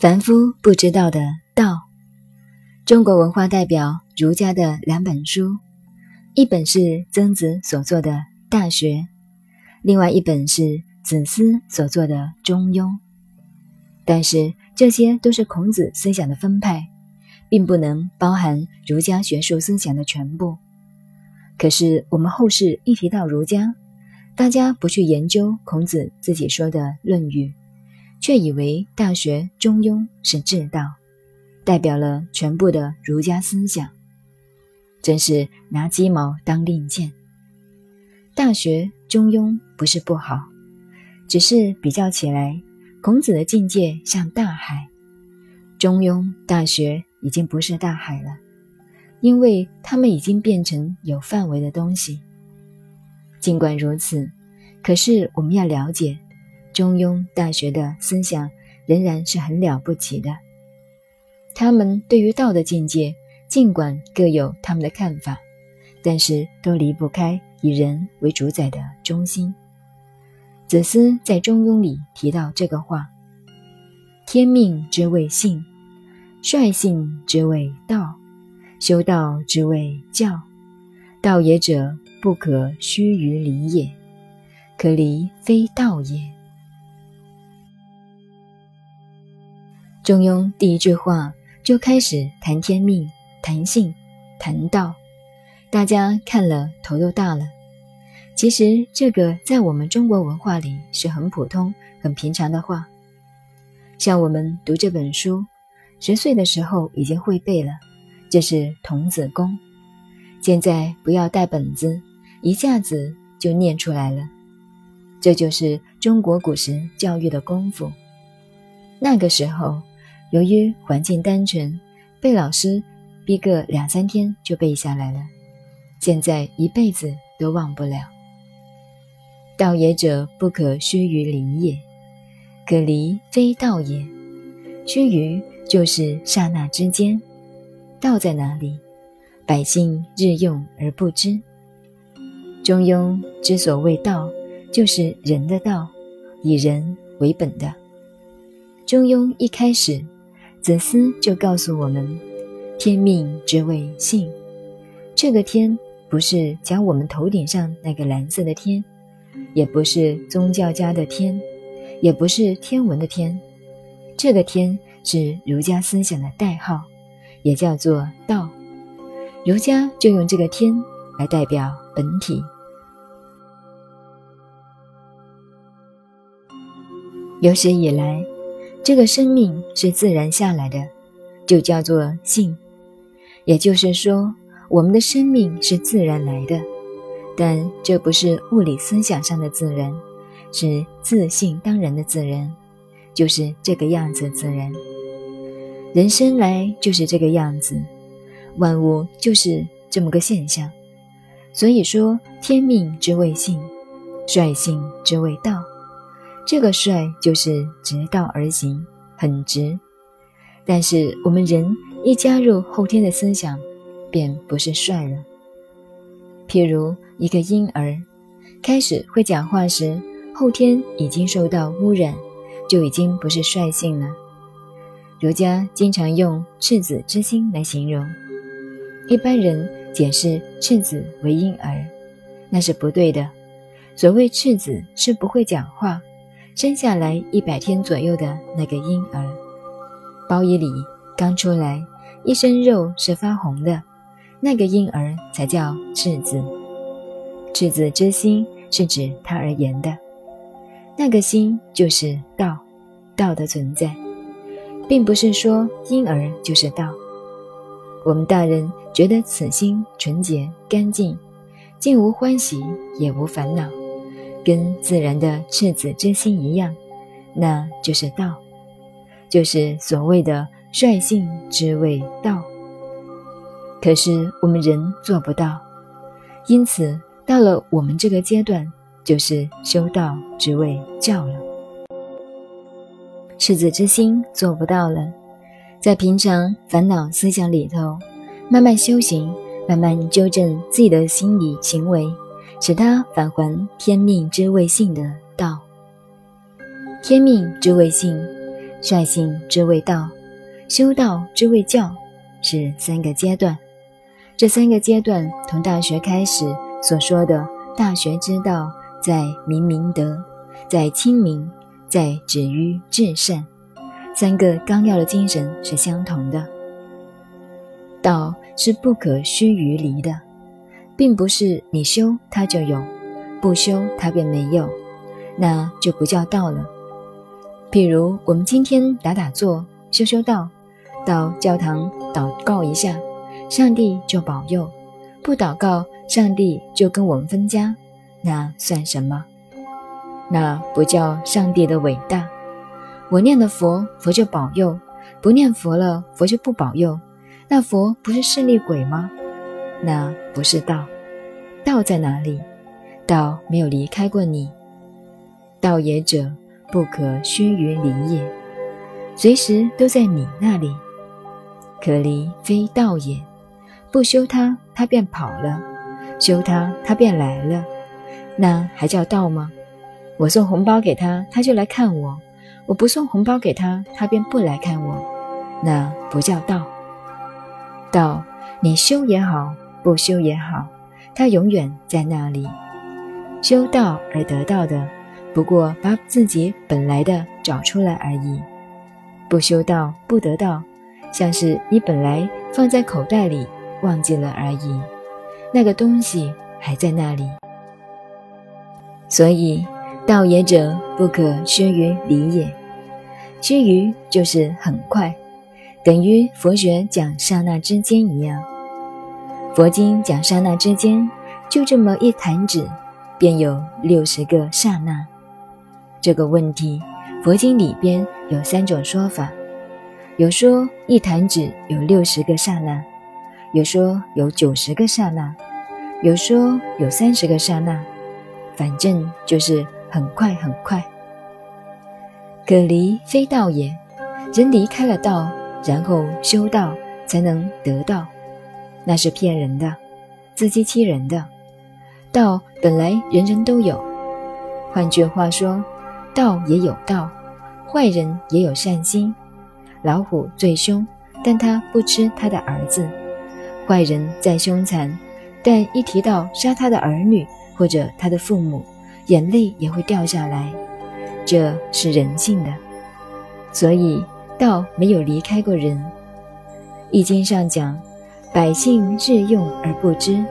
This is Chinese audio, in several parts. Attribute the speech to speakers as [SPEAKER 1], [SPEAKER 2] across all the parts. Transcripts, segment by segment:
[SPEAKER 1] 凡夫不知道的道，中国文化代表儒家的两本书，一本是曾子所作的《大学》，另外一本是子思所作的《中庸》。但是这些都是孔子思想的分派，并不能包含儒家学术思想的全部。可是我们后世一提到儒家，大家不去研究孔子自己说的《论语》。却以为《大学》《中庸》是至道，代表了全部的儒家思想，真是拿鸡毛当令箭。《大学》《中庸》不是不好，只是比较起来，孔子的境界像大海，《中庸》《大学》已经不是大海了，因为他们已经变成有范围的东西。尽管如此，可是我们要了解。中庸、大学的思想仍然是很了不起的。他们对于道的境界，尽管各有他们的看法，但是都离不开以人为主宰的中心。子思在《中庸》里提到这个话：“天命之谓性，率性之谓道，修道之谓教。道也者，不可须臾离也，可离非道也。”中庸第一句话就开始谈天命、谈性、谈道，大家看了头都大了。其实这个在我们中国文化里是很普通、很平常的话。像我们读这本书，十岁的时候已经会背了，这是童子功。现在不要带本子，一下子就念出来了。这就是中国古时教育的功夫。那个时候。由于环境单纯，被老师逼个两三天就背下来了。现在一辈子都忘不了。道也者，不可须臾离也；可离非道也。须臾就是刹那之间。道在哪里？百姓日用而不知。中庸之所谓道，就是人的道，以人为本的。中庸一开始。子思就告诉我们：“天命之谓性。这个天不是讲我们头顶上那个蓝色的天，也不是宗教家的天，也不是天文的天。这个天是儒家思想的代号，也叫做道。儒家就用这个天来代表本体。有史以来。”这个生命是自然下来的，就叫做性。也就是说，我们的生命是自然来的，但这不是物理思想上的自然，是自信当然的自然，就是这个样子自然。人生来就是这个样子，万物就是这么个现象。所以说，天命之谓性，率性之谓道。这个率就是直道而行，很直。但是我们人一加入后天的思想，便不是率了。譬如一个婴儿开始会讲话时，后天已经受到污染，就已经不是率性了。儒家经常用赤子之心来形容，一般人解释赤子为婴儿，那是不对的。所谓赤子是不会讲话。生下来一百天左右的那个婴儿，包衣里刚出来，一身肉是发红的，那个婴儿才叫赤子。赤子之心是指他而言的，那个心就是道，道的存在，并不是说婴儿就是道。我们大人觉得此心纯洁干净，竟无欢喜也无烦恼。跟自然的赤子之心一样，那就是道，就是所谓的率性之谓道。可是我们人做不到，因此到了我们这个阶段，就是修道之谓教了。赤子之心做不到了，在平常烦恼思想里头，慢慢修行，慢慢纠正自己的心理行为。使他返还天命之谓性的道。天命之谓性，率性之谓道，修道之谓教，是三个阶段。这三个阶段同大学开始所说的“大学之道，在明明德，在亲民，在止于至善”三个纲要的精神是相同的。道是不可须臾离的，并不是你修它就有，不修它便没有，那就不叫道了。譬如我们今天打打坐、修修道，到教堂祷告一下。上帝就保佑，不祷告，上帝就跟我们分家，那算什么？那不叫上帝的伟大。我念了佛，佛就保佑；不念佛了，佛就不保佑。那佛不是势利鬼吗？那不是道。道在哪里？道没有离开过你。道也者，不可须臾离也，随时都在你那里。可离非道也。不修它，它便跑了；修它，它便来了。那还叫道吗？我送红包给他，他就来看我；我不送红包给他，他便不来看我。那不叫道。道，你修也好，不修也好，他永远在那里。修道而得到的，不过把自己本来的找出来而已。不修道不得道，像是你本来放在口袋里。忘记了而已，那个东西还在那里。所以道也者，不可须臾离也。须臾就是很快，等于佛学讲刹那之间一样。佛经讲刹那之间，就这么一弹指，便有六十个刹那。这个问题，佛经里边有三种说法：有说一弹指有六十个刹那。有说有九十个刹那，有说有三十个刹那，反正就是很快很快。可离非道也，人离开了道，然后修道才能得道，那是骗人的，自欺欺人的。道本来人人都有，换句话说，道也有道，坏人也有善心。老虎最凶，但他不吃他的儿子。坏人再凶残，但一提到杀他的儿女或者他的父母，眼泪也会掉下来。这是人性的，所以道没有离开过人。易经上讲，百姓日用而不知，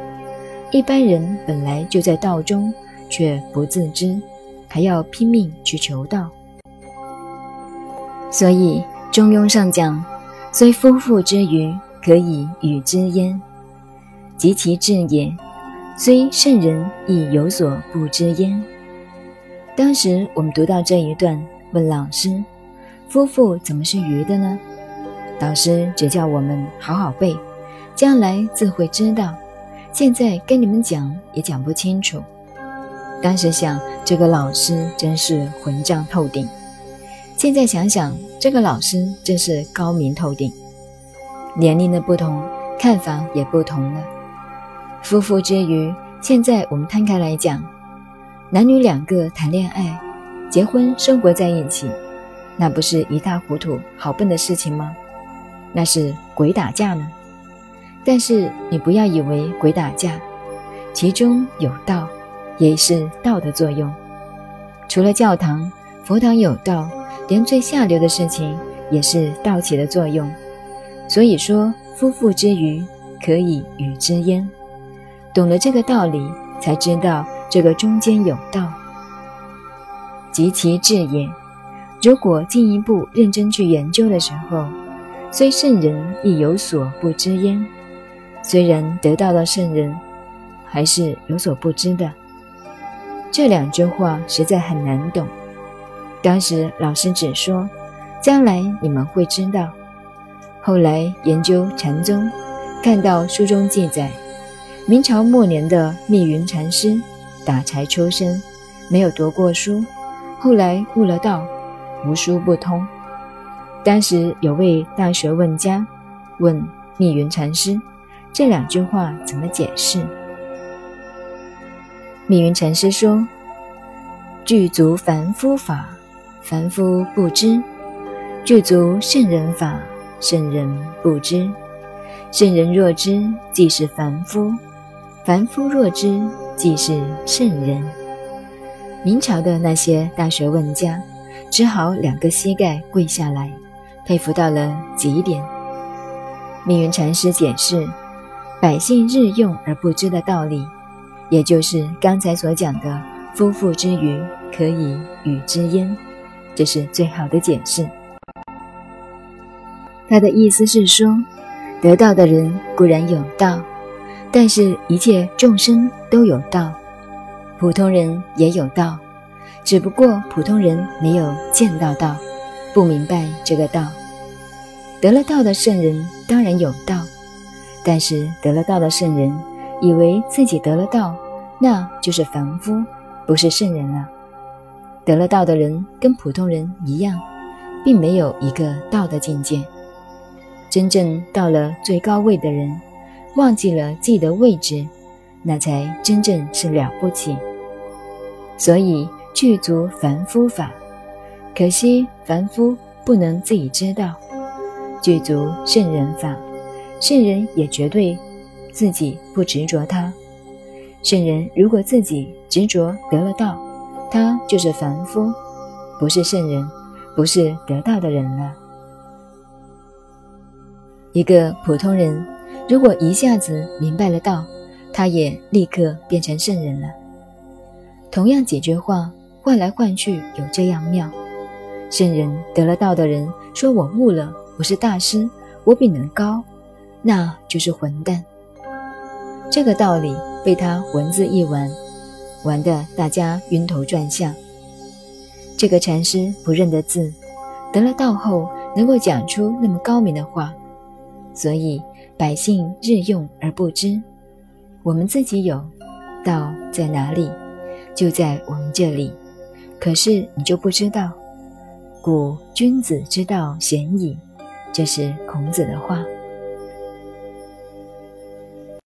[SPEAKER 1] 一般人本来就在道中，却不自知，还要拼命去求道。所以中庸上讲，虽夫妇之余。可以与之焉，及其智也。虽圣人亦有所不知焉。当时我们读到这一段，问老师：“夫妇怎么是愚的呢？”老师只叫我们好好背，将来自会知道。现在跟你们讲也讲不清楚。当时想，这个老师真是混账透顶。现在想想，这个老师真是高明透顶。年龄的不同，看法也不同了。夫妇之余，现在我们摊开来讲，男女两个谈恋爱、结婚、生活在一起，那不是一塌糊涂、好笨的事情吗？那是鬼打架呢。但是你不要以为鬼打架，其中有道，也是道的作用。除了教堂、佛堂有道，连最下流的事情也是道起的作用。所以说，夫妇之余可以与之焉。懂了这个道理，才知道这个中间有道，及其智也。如果进一步认真去研究的时候，虽圣人亦有所不知焉。虽然得到了圣人，还是有所不知的。这两句话实在很难懂。当时老师只说，将来你们会知道。后来研究禅宗，看到书中记载，明朝末年的密云禅师打柴出身，没有读过书，后来悟了道，无书不通。当时有位大学问家问密云禅师，这两句话怎么解释？密云禅师说：“具足凡夫法，凡夫不知。”具足圣人法，圣人不知。圣人若知，即是凡夫；凡夫若知，即是圣人。明朝的那些大学问家，只好两个膝盖跪下来，佩服到了极点。命运禅师解释：百姓日用而不知的道理，也就是刚才所讲的“夫妇之余，可以与之焉”，这是最好的解释。他的意思是说，得道的人固然有道，但是一切众生都有道。普通人也有道，只不过普通人没有见到道，不明白这个道。得了道的圣人当然有道，但是得了道的圣人以为自己得了道，那就是凡夫，不是圣人了。得了道的人跟普通人一样，并没有一个道的境界。真正到了最高位的人，忘记了自己的位置。那才真正是了不起，所以具足凡夫法。可惜凡夫不能自己知道，具足圣人法，圣人也绝对自己不执着他。圣人如果自己执着得了道，他就是凡夫，不是圣人，不是得道的人了。一个普通人，如果一下子明白了道，他也立刻变成圣人了。同样几句话换来换去有这样妙。圣人得了道的人说：“我悟了，我是大师，我比人高。”那就是混蛋。这个道理被他文字一玩，玩得大家晕头转向。这个禅师不认得字，得了道后能够讲出那么高明的话，所以百姓日用而不知。我们自己有道在哪里，就在我们这里。可是你就不知道，故君子之道鲜矣。这是孔子的话。